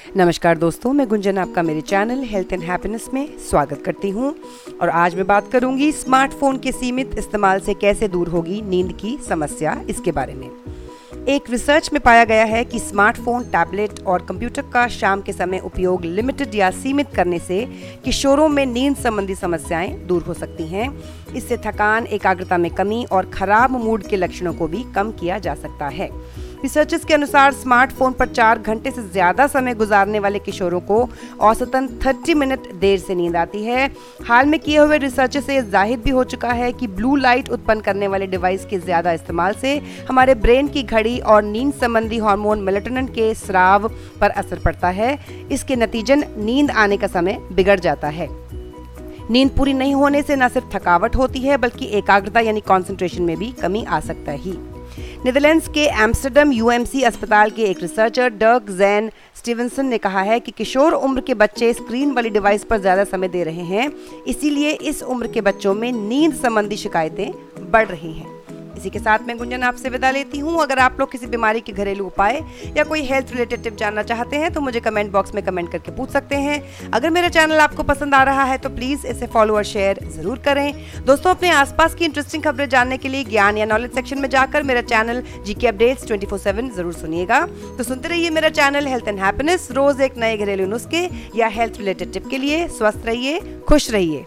नमस्कार दोस्तों, मैं गुंजन, आपका मेरे चैनल हेल्थ एंड हैप्पीनेस में स्वागत करती हूँ। और आज मैं बात करूँगी स्मार्टफ़ोन के सीमित इस्तेमाल से कैसे दूर होगी नींद की समस्या, इसके बारे में। एक रिसर्च में पाया गया है कि स्मार्टफ़ोन टैबलेट और कंप्यूटर का शाम के समय उपयोग लिमिटेड या सीमित करने से किशोरों में नींद संबंधी समस्याएँ दूर हो सकती हैं। इससे थकान, एकाग्रता में कमी और खराब मूड के लक्षणों को भी कम किया जा सकता है। रिसर्चर्स के अनुसार स्मार्टफ़ोन पर चार घंटे से ज़्यादा समय गुजारने वाले किशोरों को औसतन 30 मिनट देर से नींद आती है। हाल में किए हुए रिसर्च से ज़ाहिर भी हो चुका है कि ब्लू लाइट उत्पन्न करने वाले डिवाइस के ज़्यादा इस्तेमाल से हमारे ब्रेन की घड़ी और नींद संबंधी हार्मोन मेलेटोनिन के स्राव पर असर पड़ता है। इसके नतीजन नींद आने का समय बिगड़ जाता है। नींद पूरी नहीं होने से न सिर्फ़ थकावट होती है, बल्कि एकाग्रता यानी कॉन्सेंट्रेशन में भी कमी आ सकता है। नीदरलैंड्स के एम्स्टर्डम यूएमसी अस्पताल के एक रिसर्चर, डर्क जैन स्टीवनसन ने कहा है कि किशोर उम्र के बच्चे स्क्रीन वाली डिवाइस पर ज़्यादा समय दे रहे हैं, इसीलिए इस उम्र के बच्चों में नींद संबंधी शिकायतें बढ़ रही हैं। इसी के साथ मैं गुंजन आपसे विदा लेती हूँ। अगर आप लोग किसी बीमारी के घरेलू उपाय या कोई हेल्थ रिलेटेड टिप जानना चाहते हैं तो मुझे कमेंट बॉक्स में कमेंट करके पूछ सकते हैं। अगर मेरा चैनल आपको पसंद आ रहा है तो प्लीज़ इसे फॉलो और शेयर ज़रूर करें। दोस्तों, अपने आसपास की इंटरेस्टिंग खबरें जानने के लिए ज्ञान या नॉलेज सेक्शन में जाकर मेरा चैनल जी के अपडेट्स ट्वेंटी फोर सेवन ज़रूर सुनिएगा। तो सुनते रहिए मेरा चैनल हेल्थ एंड हैप्पीनेस रोज एक नए घरेलू नुस्खे या हेल्थ रिलेटेड टिप के लिए। स्वस्थ रहिए, खुश रहिए।